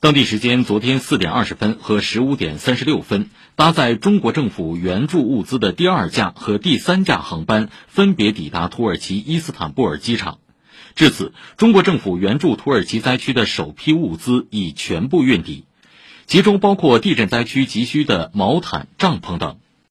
当地时间昨天四点二十分和十五点三十六分搭载中国政府援助物资的第二架和第三架航班分别抵达土耳其伊斯坦布尔机场。至此中国政府援助土耳其灾区的首批物资已全部运抵其中包括地震灾区急需的毛毯帐篷等。